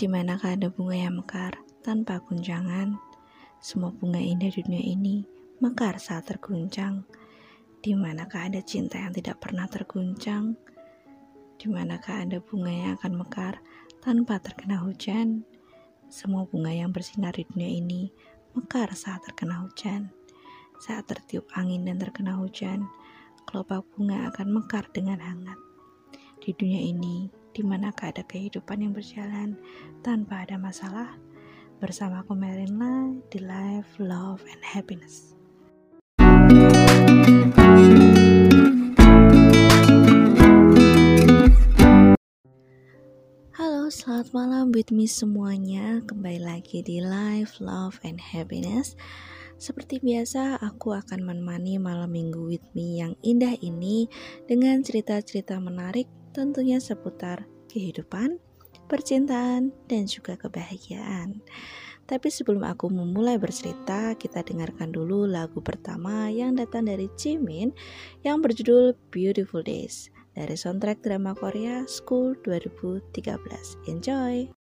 Di manakah ada bunga yang mekar tanpa guncangan? Semua bunga indah di dunia ini mekar saat terguncang. Di manakah ada cinta yang tidak pernah terguncang? Di manakah ada bunga yang akan mekar tanpa terkena hujan? Semua bunga yang bersinar di dunia ini mekar saat terkena hujan. Saat tertiup angin dan terkena hujan, kelopak bunga akan mekar dengan hangat. Di dunia ini, di manakah ada kehidupan yang berjalan tanpa ada masalah? Bersama aku Merinla di Life, Love, and Happiness. Halo, selamat malam with me semuanya. Kembali lagi di Life, Love, and Happiness. Seperti biasa, aku akan menemani malam minggu with me yang indah ini dengan cerita-cerita menarik tentunya seputar kehidupan, percintaan, dan juga kebahagiaan. Tapi sebelum aku memulai bercerita, kita dengarkan dulu lagu pertama yang datang dari Jimin yang berjudul Beautiful Days dari soundtrack drama Korea School 2013. Enjoy!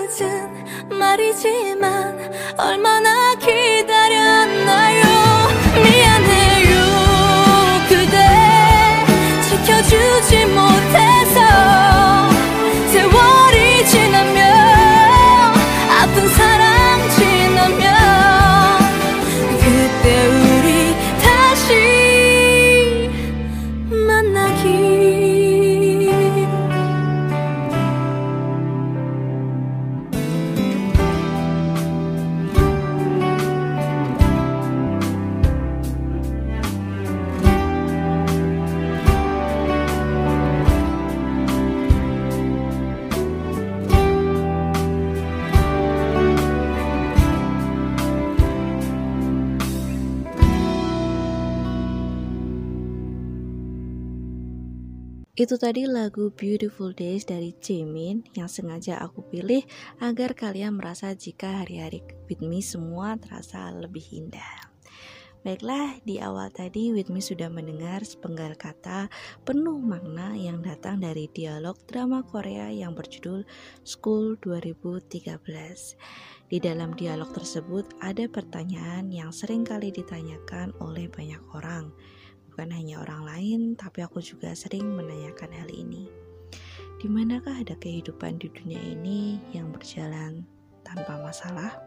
늦은 말이지만 얼마나 기다렸나요? 미안해요. 그대 지켜주지 못해 Itu tadi lagu Beautiful Days dari Jimin yang sengaja aku pilih agar kalian merasa jika hari-hari with me semua terasa lebih indah. Baiklah, di awal tadi with me sudah mendengar sepenggal kata penuh makna yang datang dari dialog drama Korea yang berjudul School 2013. Di dalam dialog tersebut ada pertanyaan yang sering kali ditanyakan oleh banyak orang Bukan hanya orang lain, tapi aku juga sering menanyakan hal ini. Di manakah ada kehidupan di dunia ini yang berjalan tanpa masalah?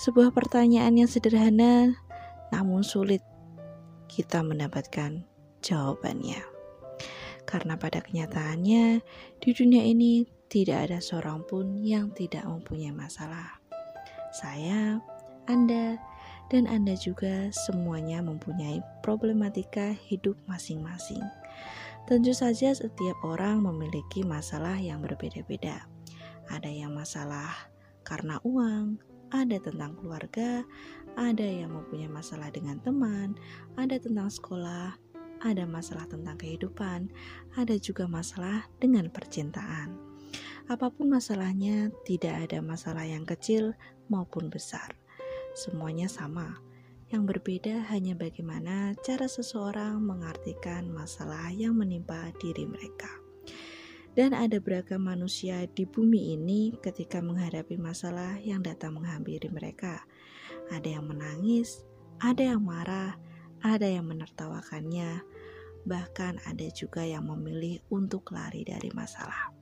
Sebuah pertanyaan yang sederhana namun sulit kita mendapatkan jawabannya. Karena pada kenyataannya di dunia ini tidak ada seorang pun yang tidak mempunyai masalah. Saya, Anda, dan Anda juga semuanya mempunyai problematika hidup masing-masing. Tentu saja setiap orang memiliki masalah yang berbeda-beda. Ada yang masalah karena uang, ada tentang keluarga, ada yang mempunyai masalah dengan teman, ada tentang sekolah, ada masalah tentang kehidupan, ada juga masalah dengan percintaan. Apa pun masalahnya, tidak ada masalah yang kecil maupun besar semuanya sama. Yang berbeda hanya bagaimana cara seseorang mengartikan masalah yang menimpa diri mereka. Dan ada beragam manusia di bumi ini ketika menghadapi masalah yang datang menghampiri mereka. Ada yang menangis, ada yang marah, ada yang menertawakannya, bahkan ada juga yang memilih untuk lari dari masalah.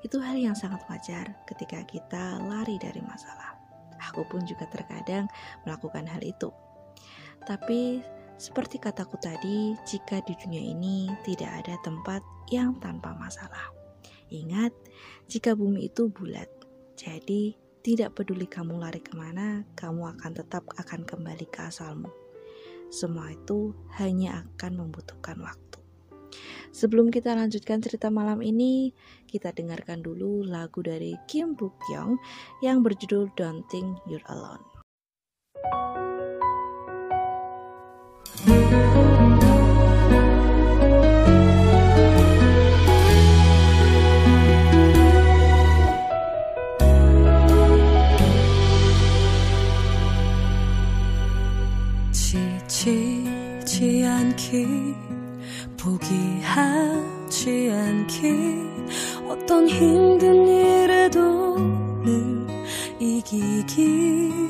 Itu hal yang sangat wajar ketika kita lari dari masalah. Aku pun juga terkadang melakukan hal itu. Tapi seperti kataku tadi, jika di dunia ini tidak ada tempat yang tanpa masalah. Ingat, jika bumi itu bulat, jadi tidak peduli kamu lari ke mana, kamu akan tetap akan kembali ke asalmu. Semua itu hanya akan membutuhkan waktu. Sebelum kita lanjutkan cerita malam ini, kita dengarkan dulu lagu dari Kim Book Young yang berjudul Don't Think You're Alone. 지치지 않기 포기하지 않기. 어떤 힘든 일에도 늘 이기기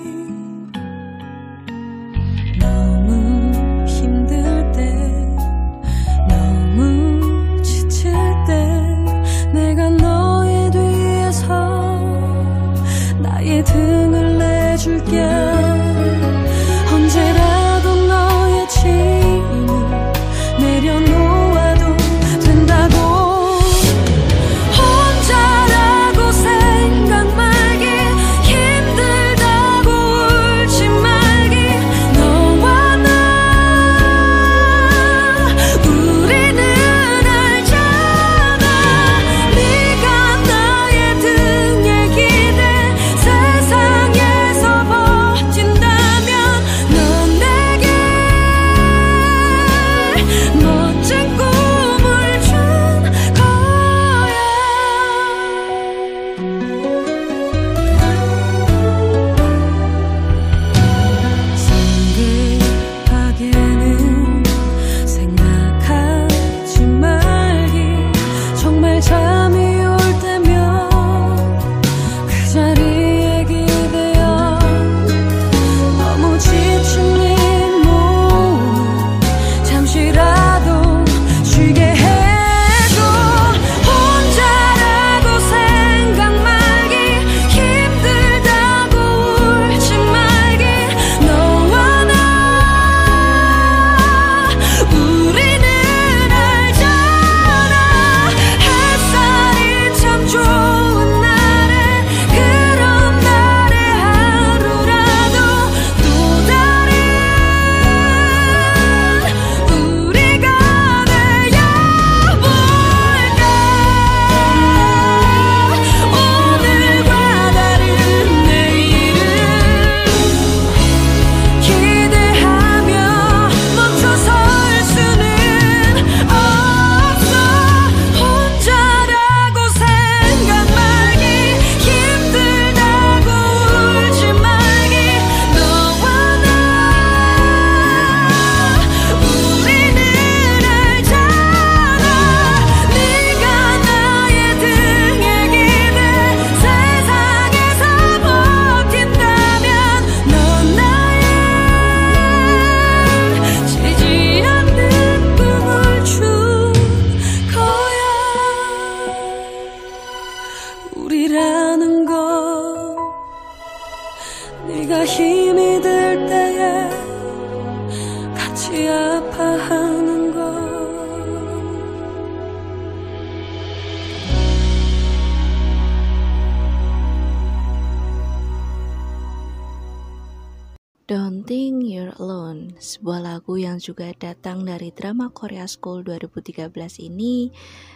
juga datang dari drama Korea School 2013 ini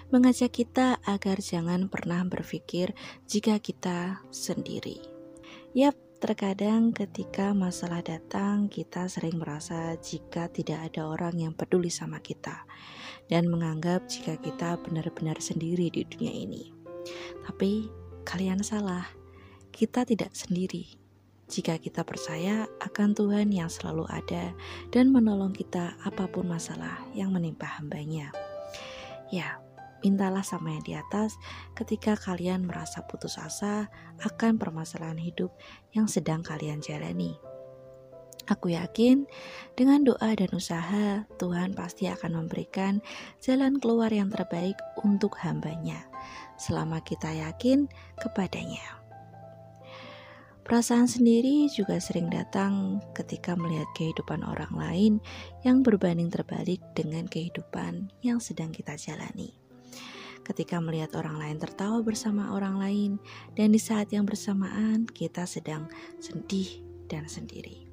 mengajak kita agar jangan pernah berpikir jika kita sendiri. Yap, terkadang ketika masalah datang kita sering merasa jika tidak ada orang yang peduli sama kita dan menganggap jika kita benar-benar sendiri di dunia ini. Tapi kalian salah, kita tidak sendiri jika kita percaya akan Tuhan yang selalu ada dan menolong kita apa pun masalah yang menimpa hambanya. Ya, mintalah sama yang di atas ketika kalian merasa putus asa akan permasalahan hidup yang sedang kalian jalani. Aku yakin dengan doa dan usaha Tuhan pasti akan memberikan jalan keluar yang terbaik untuk hambanya selama kita yakin kepadanya. Perasaan sendiri juga sering datang ketika melihat kehidupan orang lain yang berbanding terbalik dengan kehidupan yang sedang kita jalani. Ketika melihat orang lain tertawa bersama orang lain, dan di saat yang bersamaan kita sedang sedih dan sendiri.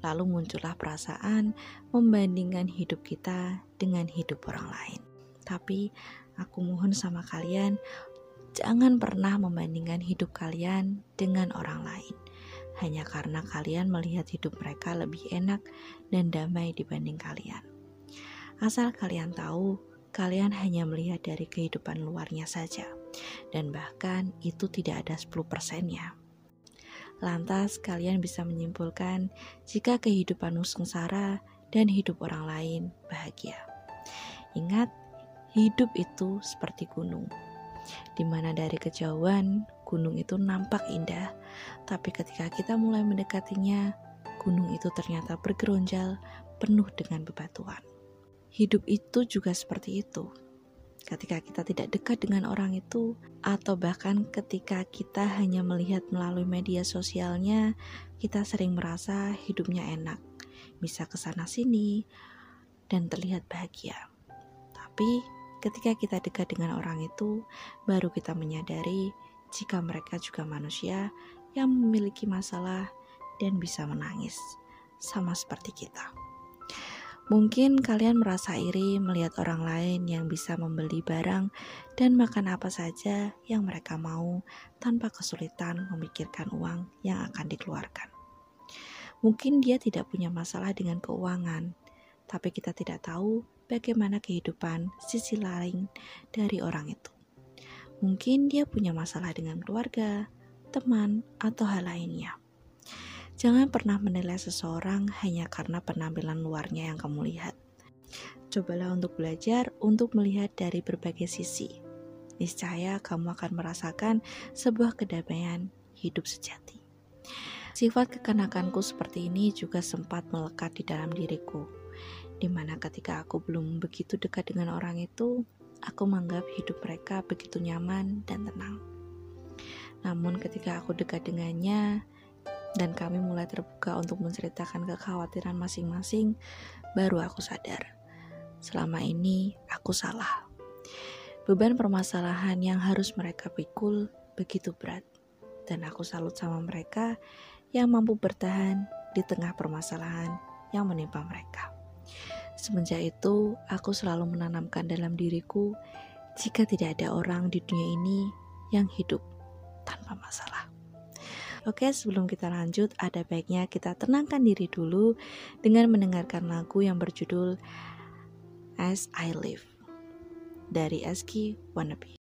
Lalu muncullah perasaan membandingkan hidup kita dengan hidup orang lain. Tapi aku mohon sama kalian Jangan pernah membandingkan hidup kalian dengan orang lain, hanya karena kalian melihat hidup mereka lebih enak dan damai dibanding kalian. Asal kalian tahu, kalian hanya melihat dari kehidupan luarnya saja, dan bahkan itu tidak ada 10 persennya. Lantas kalian bisa menyimpulkan jika kehidupan sengsara dan hidup orang lain bahagia. Ingat, hidup itu seperti gunung di mana dari kejauhan gunung itu nampak indah, tapi ketika kita mulai mendekatinya, gunung itu ternyata bergeronjal penuh dengan bebatuan. Hidup itu juga seperti itu. Ketika kita tidak dekat dengan orang itu, atau bahkan ketika kita hanya melihat melalui media sosialnya, kita sering merasa hidupnya enak, bisa ke sana sini, dan terlihat bahagia. Tapi Ketika kita dekat dengan orang itu, baru kita menyadari jika mereka juga manusia yang memiliki masalah dan bisa menangis, sama seperti kita. Mungkin kalian merasa iri melihat orang lain yang bisa membeli barang dan makan apa saja yang mereka mau tanpa kesulitan memikirkan uang yang akan dikeluarkan. Mungkin dia tidak punya masalah dengan keuangan, tapi kita tidak tahu bagaimana kehidupan sisi lain dari orang itu. Mungkin dia punya masalah dengan keluarga, teman, atau hal lainnya. Jangan pernah menilai seseorang hanya karena penampilan luarnya yang kamu lihat. Cobalah untuk belajar untuk melihat dari berbagai sisi. Niscaya kamu akan merasakan sebuah kedamaian hidup sejati. Sifat kekanakanku seperti ini juga sempat melekat di dalam diriku di mana ketika aku belum begitu dekat dengan orang itu, aku menganggap hidup mereka begitu nyaman dan tenang. Namun ketika aku dekat dengannya, dan kami mulai terbuka untuk menceritakan kekhawatiran masing-masing, baru aku sadar. Selama ini aku salah. Beban permasalahan yang harus mereka pikul begitu berat. Dan aku salut sama mereka yang mampu bertahan di tengah permasalahan yang menimpa mereka. Semenjak itu, aku selalu menanamkan dalam diriku jika tidak ada orang di dunia ini yang hidup tanpa masalah. Oke, sebelum kita lanjut, ada baiknya kita tenangkan diri dulu dengan mendengarkan lagu yang berjudul As I Live dari Eski Wannabe.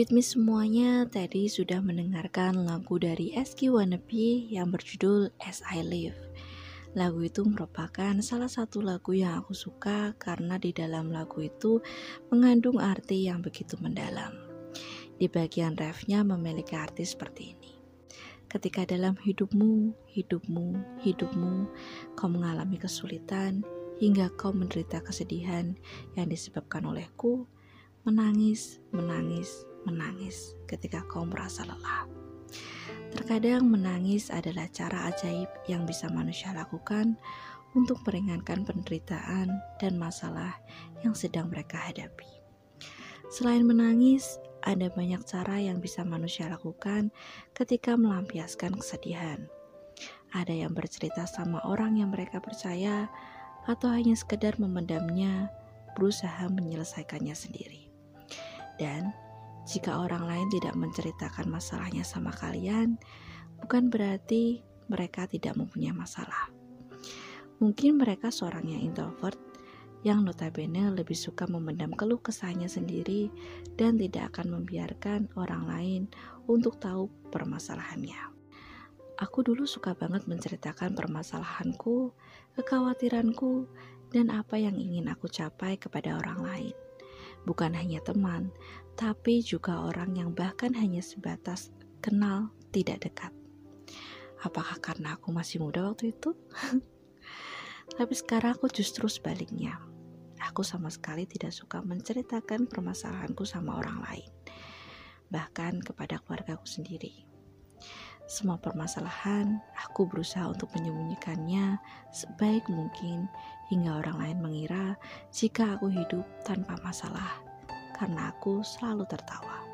With Me semuanya tadi sudah mendengarkan lagu dari SQ Wannabe yang berjudul As I Live. Lagu itu merupakan salah satu lagu yang aku suka karena di dalam lagu itu mengandung arti yang begitu mendalam. Di bagian refnya memiliki arti seperti ini. Ketika dalam hidupmu, hidupmu, hidupmu, kau mengalami kesulitan hingga kau menderita kesedihan yang disebabkan olehku, menangis, menangis, menangis ketika kau merasa lelah. Terkadang menangis adalah cara ajaib yang bisa manusia lakukan untuk meringankan penderitaan dan masalah yang sedang mereka hadapi. Selain menangis, ada banyak cara yang bisa manusia lakukan ketika melampiaskan kesedihan. Ada yang bercerita sama orang yang mereka percaya, atau hanya sekedar memendamnya, berusaha menyelesaikannya sendiri. Dan jika orang lain tidak menceritakan masalahnya sama kalian, bukan berarti mereka tidak mempunyai masalah. Mungkin mereka seorang yang introvert yang notabene lebih suka memendam keluh kesahnya sendiri dan tidak akan membiarkan orang lain untuk tahu permasalahannya. Aku dulu suka banget menceritakan permasalahanku, kekhawatiranku, dan apa yang ingin aku capai kepada orang lain. Bukan hanya teman, tapi juga orang yang bahkan hanya sebatas kenal tidak dekat. Apakah karena aku masih muda waktu itu? Tapi sekarang aku justru sebaliknya. Aku sama sekali tidak suka menceritakan permasalahanku sama orang lain, bahkan kepada keluargaku sendiri. Semua permasalahan aku berusaha untuk menyembunyikannya sebaik mungkin hingga orang lain mengira jika aku hidup tanpa masalah karena aku selalu tertawa.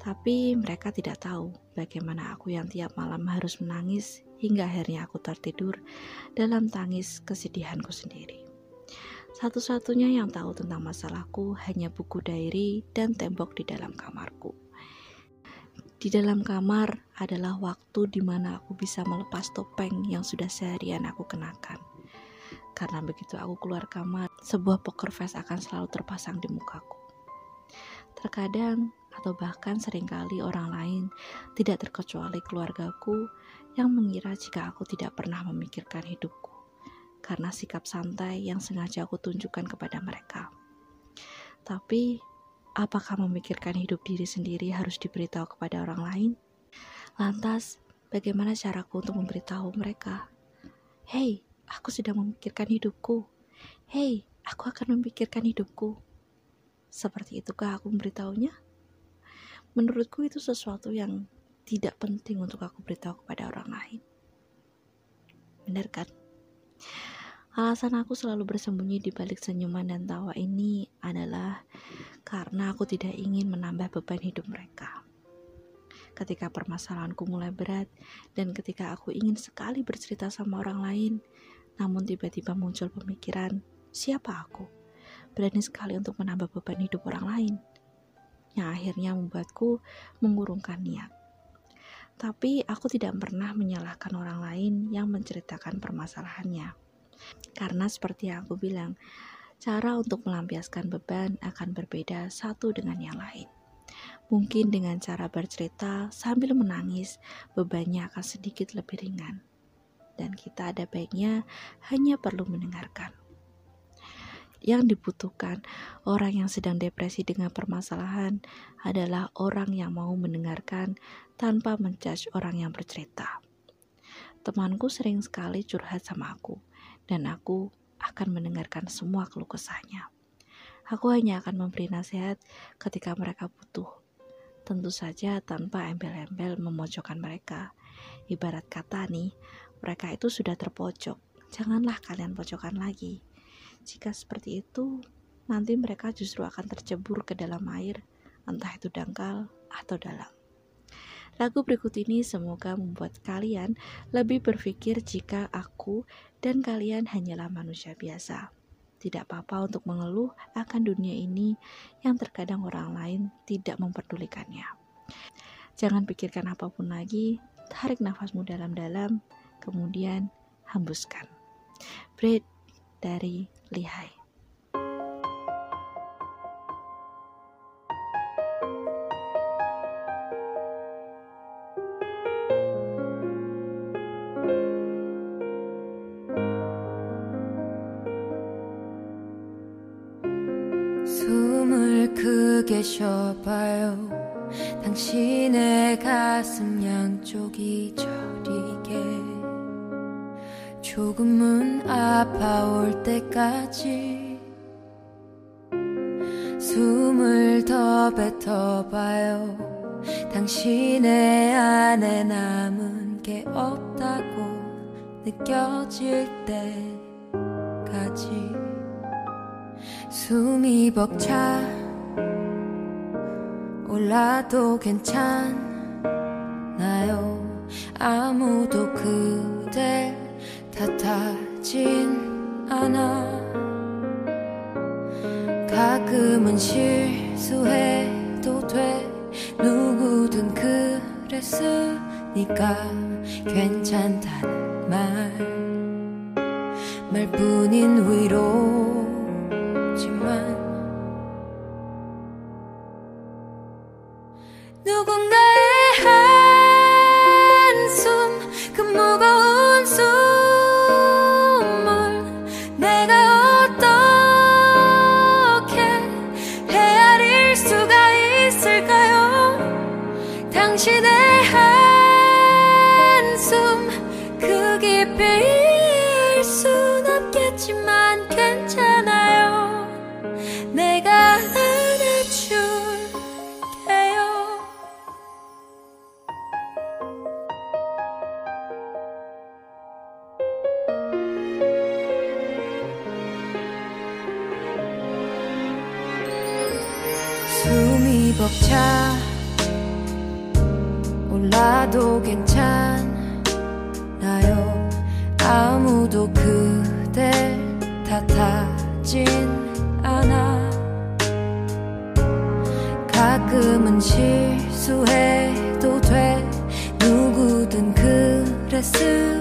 Tapi mereka tidak tahu bagaimana aku yang tiap malam harus menangis hingga akhirnya aku tertidur dalam tangis kesedihanku sendiri. Satu-satunya yang tahu tentang masalahku hanya buku diary dan tembok di dalam kamarku. Di dalam kamar adalah waktu di mana aku bisa melepas topeng yang sudah seharian aku kenakan. Karena begitu aku keluar kamar, sebuah poker face akan selalu terpasang di mukaku. Terkadang atau bahkan sering kali orang lain, tidak terkecuali keluargaku, yang mengira jika aku tidak pernah memikirkan hidupku karena sikap santai yang sengaja aku tunjukkan kepada mereka. Tapi, apakah memikirkan hidup diri sendiri harus diberitahu kepada orang lain? Lantas, bagaimana caraku untuk memberitahu mereka? Hei, aku sedang memikirkan hidupku. Hei, aku akan memikirkan hidupku. Seperti itukah aku memberitahunya? Menurutku itu sesuatu yang tidak penting untuk aku beritahu kepada orang lain. Benar kan? Alasan aku selalu bersembunyi di balik senyuman dan tawa ini adalah karena aku tidak ingin menambah beban hidup mereka. Ketika permasalahanku mulai berat dan ketika aku ingin sekali bercerita sama orang lain, namun tiba-tiba muncul pemikiran, siapa aku? Berani sekali untuk menambah beban hidup orang lain. Yang akhirnya membuatku mengurungkan niat. Tapi aku tidak pernah menyalahkan orang lain yang menceritakan permasalahannya karena seperti yang aku bilang, cara untuk melampiaskan beban akan berbeda satu dengan yang lain. Mungkin dengan cara bercerita sambil menangis, bebannya akan sedikit lebih ringan. Dan kita ada baiknya hanya perlu mendengarkan. Yang dibutuhkan orang yang sedang depresi dengan permasalahan adalah orang yang mau mendengarkan tanpa menjudge orang yang bercerita. Temanku sering sekali curhat sama aku dan aku akan mendengarkan semua keluh kesahnya. Aku hanya akan memberi nasihat ketika mereka butuh. Tentu saja tanpa embel-embel memojokkan mereka. Ibarat kata nih, mereka itu sudah terpojok. Janganlah kalian pojokkan lagi. Jika seperti itu, nanti mereka justru akan tercebur ke dalam air, entah itu dangkal atau dalam. Lagu berikut ini semoga membuat kalian lebih berpikir jika aku dan kalian hanyalah manusia biasa. Tidak apa-apa untuk mengeluh akan dunia ini yang terkadang orang lain tidak memperdulikannya. Jangan pikirkan apa pun lagi, tarik nafasmu dalam-dalam, kemudian hembuskan. Breathe dari Lihai. ' 느껴질 때까지 숨이 벅차 올라도 괜찮나요. 아무도 그댈 탓하진 않아. 가끔은 실수해도 돼. 누구든 그랬으 니까 괜찮다는 말 말뿐인 위로 벅차 올라도 괜찮아요. 아무도 그댈 탓하진 않아. 가끔은 실수해도 돼. 누구든 그랬으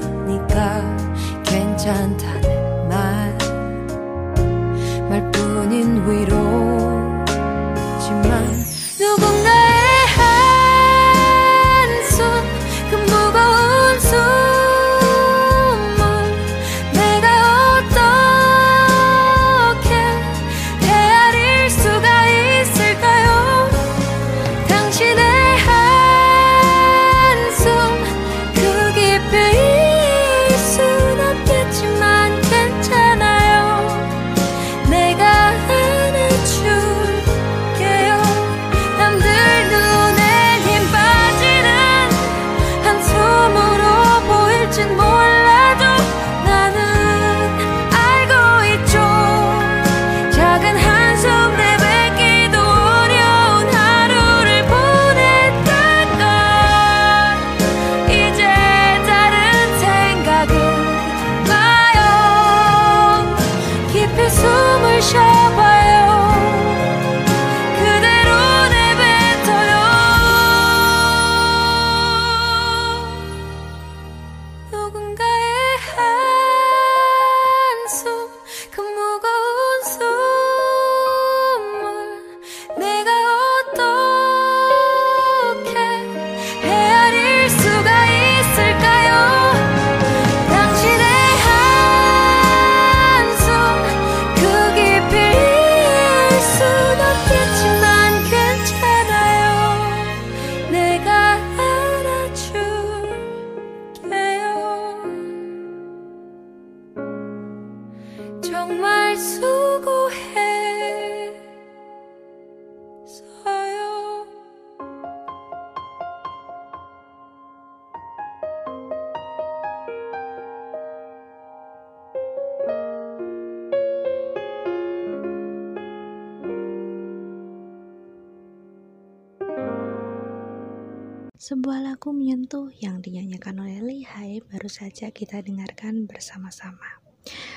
Sebuah lagu menyentuh yang dinyanyikan oleh Lihai baru saja kita dengarkan bersama-sama.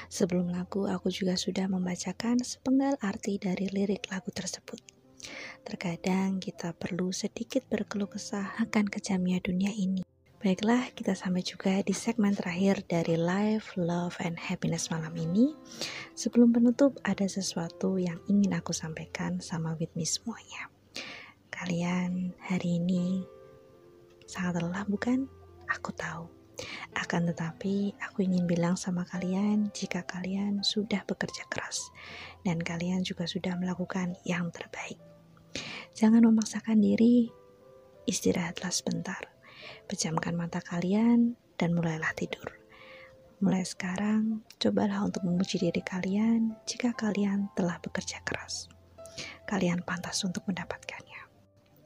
Sebelum lagu, aku juga sudah membacakan sepenggal arti dari lirik lagu tersebut. Terkadang kita perlu sedikit berkeluh kesah akan kejamnya dunia ini. Baiklah, kita sampai juga di segmen terakhir dari Life, Love, and Happiness malam ini. Sebelum penutup, ada sesuatu yang ingin aku sampaikan sama with me semuanya. Kalian hari ini sangat lelah bukan? Aku tahu. Akan tetapi, aku ingin bilang sama kalian jika kalian sudah bekerja keras dan kalian juga sudah melakukan yang terbaik. Jangan memaksakan diri, istirahatlah sebentar. Pejamkan mata kalian dan mulailah tidur. Mulai sekarang, cobalah untuk memuji diri kalian jika kalian telah bekerja keras. Kalian pantas untuk mendapatkannya.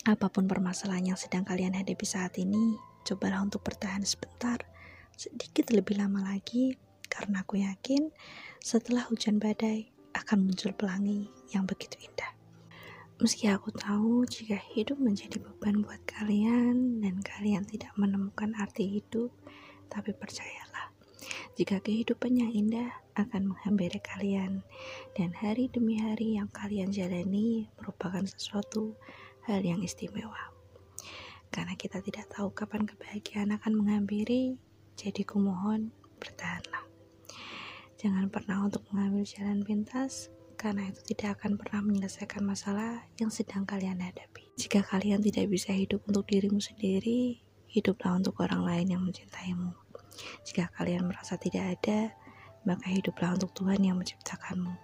Apa pun permasalahan yang sedang kalian hadapi saat ini, cobalah untuk bertahan sebentar, sedikit lebih lama lagi, karena aku yakin setelah hujan badai akan muncul pelangi yang begitu indah. Meski aku tahu jika hidup menjadi beban buat kalian dan kalian tidak menemukan arti hidup, tapi percayalah, jika kehidupan yang indah akan menghampiri kalian dan hari demi hari yang kalian jalani merupakan sesuatu hal yang istimewa. Karena kita tidak tahu kapan kebahagiaan akan menghampiri, jadi kumohon bertahanlah. Jangan pernah untuk mengambil jalan pintas, karena itu tidak akan pernah menyelesaikan masalah yang sedang kalian hadapi. Jika kalian tidak bisa hidup untuk dirimu sendiri, hiduplah untuk orang lain yang mencintaimu. Jika kalian merasa tidak ada, maka hiduplah untuk Tuhan yang menciptakanmu.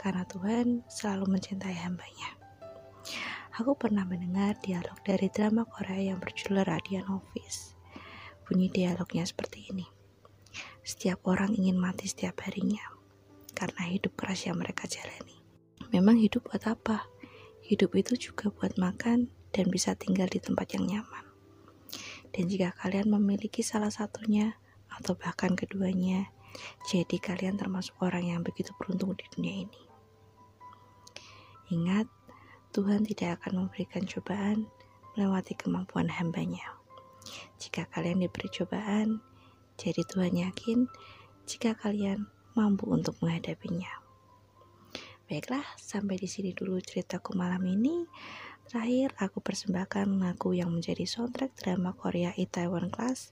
Karena Tuhan selalu mencintai hambanya. Aku pernah mendengar dialog dari drama Korea yang berjudul Radiant Office. Bunyi dialognya seperti ini. Setiap orang ingin mati setiap harinya, karena hidup keras yang mereka jalani. Memang hidup buat apa? Hidup itu juga buat makan dan bisa tinggal di tempat yang nyaman. Dan jika kalian memiliki salah satunya, atau bahkan keduanya, jadi kalian termasuk orang yang begitu beruntung di dunia ini. Ingat, Tuhan tidak akan memberikan cobaan melewati kemampuan hambanya. Jika kalian diberi cobaan, jadi Tuhan yakin jika kalian mampu untuk menghadapinya. Baiklah, sampai di sini dulu ceritaku malam ini. Terakhir, aku persembahkan lagu yang menjadi soundtrack drama Korea Itaewon Class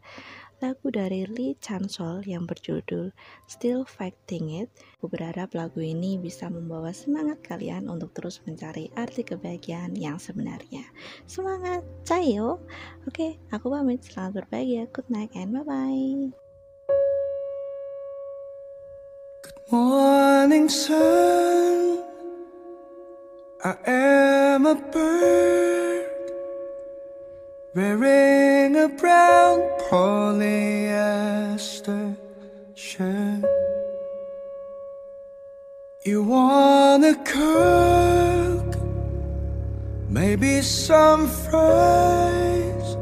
lagu dari Lee Chansol yang berjudul Still Fighting It. Aku berharap lagu ini bisa membawa semangat kalian untuk terus mencari arti kebahagiaan yang sebenarnya. Semangat, cayo! Oke, aku pamit. Selamat berbahagia. Good night and bye-bye. Good morning, sun. I am a bird wearing a brown polyester shirt. You wanna cook? Maybe some fries.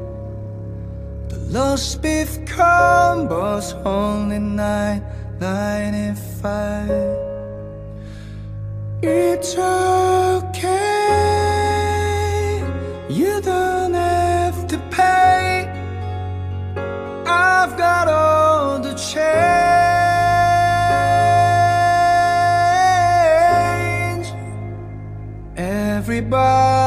The lost beef combo's only nine ninety five. It's okay. You don't change. Everybody